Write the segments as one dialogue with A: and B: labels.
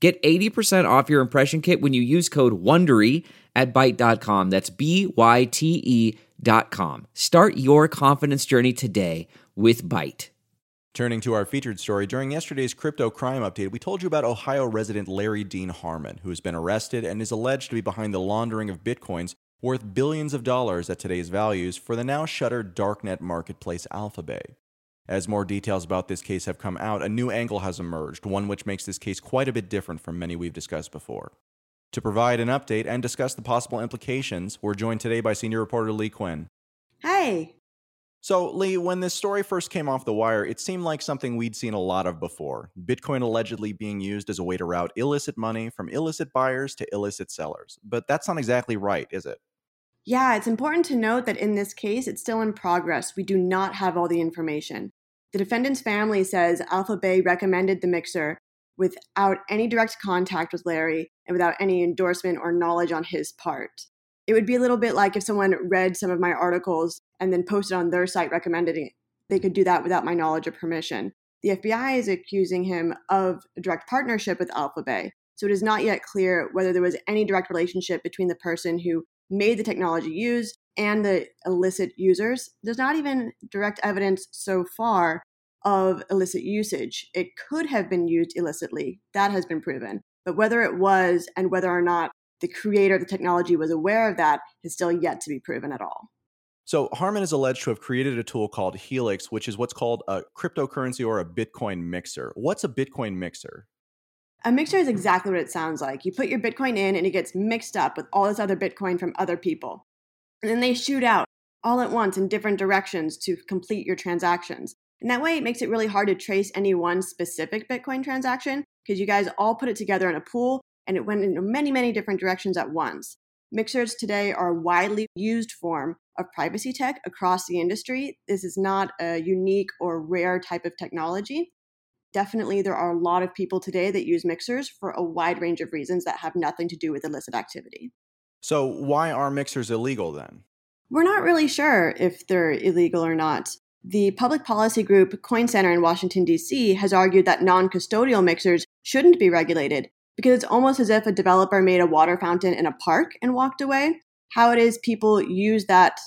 A: Get 80% off your impression kit when you use code WONDERY at Byte.com. That's B-Y-T-E dot com. Start your confidence journey today with Byte.
B: Turning to our featured story, during yesterday's crypto crime update, we told you about Ohio resident Larry Dean Harmon, who has been arrested and is alleged to be behind the laundering of bitcoins worth billions of dollars at today's values for the now shuttered darknet marketplace Alphabay. As more details about this case have come out, a new angle has emerged, one which makes this case quite a bit different from many we've discussed before. To provide an update and discuss the possible implications, we're joined today by senior reporter Leigh Cuen.
C: Hey.
B: So, Lee, when this story first came off the wire, it seemed like something we'd seen a lot of before Bitcoin allegedly being used as a way to route illicit money from illicit buyers to illicit sellers. But that's not exactly right, is it?
C: Yeah, it's important to note that in this case, it's still in progress. We do not have all the information. The defendant's family says Alphabay recommended the mixer without any direct contact with Larry and without any endorsement or knowledge on his part. It would be a little bit like if someone read some of my articles and then posted on their site recommending it. They could do that without my knowledge or permission. The FBI is accusing him of a direct partnership with Alphabay. So it is not yet clear whether there was any direct relationship between the person who made the technology used and the illicit users. There's not even direct evidence so far of illicit usage. It could have been used illicitly. That has been proven. But whether it was and whether or not the creator of the technology was aware of that is still yet to be proven at all.
B: So, Harmon is alleged to have created a tool called Helix, which is what's called a cryptocurrency or a Bitcoin mixer. What's a Bitcoin mixer?
C: A mixer is exactly what it sounds like. You put your Bitcoin in and it gets mixed up with all this other Bitcoin from other people. And then they shoot out all at once in different directions to complete your transactions. And that way it makes it really hard to trace any one specific Bitcoin transaction because you guys all put it together in a pool and it went in many, many different directions at once. Mixers today are a widely used form of privacy tech across the industry. This is not a unique or rare type of technology. Definitely, there are a lot of people today that use mixers for a wide range of reasons that have nothing to do with illicit activity.
B: So, why are mixers illegal then?
C: We're not really sure if they're illegal or not. The public policy group Coin Center in Washington, D.C. has argued that non custodial mixers shouldn't be regulated because it's almost as if a developer made a water fountain in a park and walked away. How it is people use that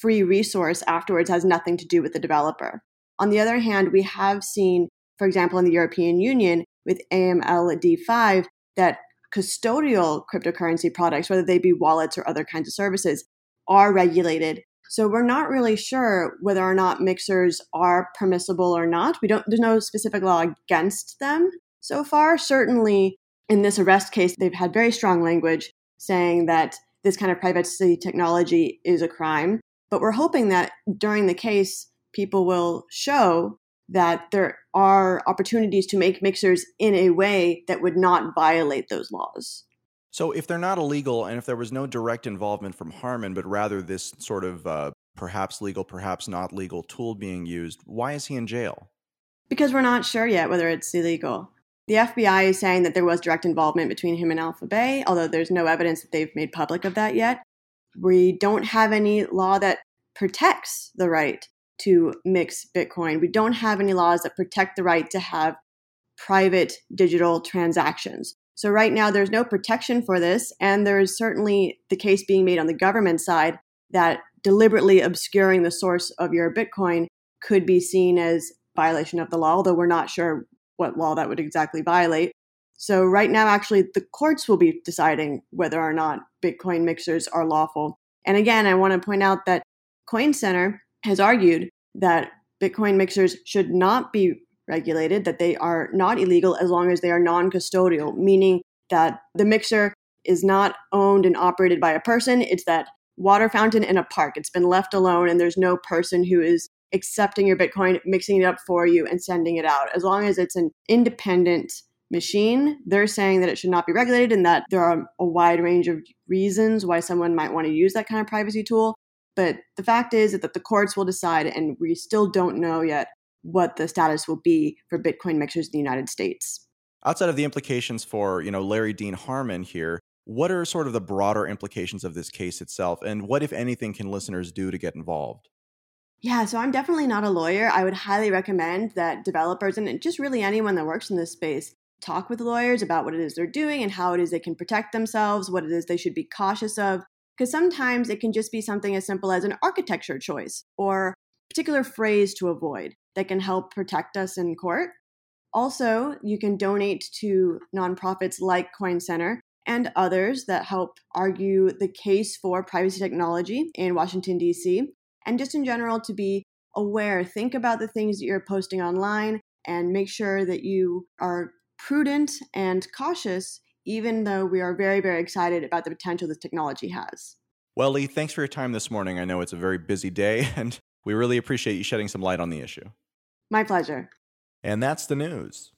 C: free resource afterwards has nothing to do with the developer. On the other hand, we have seen, for example, in the European Union with AMLD5, that custodial cryptocurrency products, whether they be wallets or other kinds of services, are regulated. So we're not really sure whether or not mixers are permissible or not. We don't there's no specific law against them so far. Certainly in this arrest case, they've had very strong language saying that this kind of privacy technology is a crime. But we're hoping that during the case, people will show that there are opportunities to make mixers in a way that would not violate those laws.
B: So, if they're not illegal and if there was no direct involvement from Harmon, but rather this sort of uh, perhaps legal, perhaps not legal tool being used, why is he in jail?
C: Because we're not sure yet whether it's illegal. The FBI is saying that there was direct involvement between him and Alpha Bay, although there's no evidence that they've made public of that yet. We don't have any law that protects the right to mix Bitcoin. We don't have any laws that protect the right to have private digital transactions. So, right now, there's no protection for this. And there's certainly the case being made on the government side that deliberately obscuring the source of your Bitcoin could be seen as violation of the law, although we're not sure what law that would exactly violate. So right now, actually, the courts will be deciding whether or not Bitcoin mixers are lawful. And again, I want to point out that Coin Center has argued that Bitcoin mixers should not be regulated, that they are not illegal as long as they are non custodial, meaning that the mixer is not owned and operated by a person. It's that water fountain in a park. It's been left alone, and there's no person who is accepting your Bitcoin, mixing it up for you, and sending it out. As long as it's an independent machine, they're saying that it should not be regulated and that there are a wide range of reasons why someone might want to use that kind of privacy tool. But the fact is that the courts will decide, and we still don't know yet what the status will be for Bitcoin mixers in the United States.
B: Outside of the implications for, you know, Larry Dean Harmon here, what are sort of the broader implications of this case itself, and what, if anything, can listeners do to get involved?
C: Yeah, so I'm definitely not a lawyer. I would highly recommend that developers and just really anyone that works in this space talk with lawyers about what it is they're doing and how it is they can protect themselves, what it is they should be cautious of. Because sometimes it can just be something as simple as an architecture choice or particular phrase to avoid that can help protect us in court. Also, you can donate to nonprofits like Coin Center and others that help argue the case for privacy technology in Washington, D.C. And just in general, to be aware, think about the things that you're posting online and make sure that you are prudent and cautious, even though we are very, very excited about the potential this technology has.
B: Well, Leigh, thanks for your time this morning. I know it's a very busy day, and we really appreciate you shedding some light on the issue.
C: My pleasure.
B: And that's the news.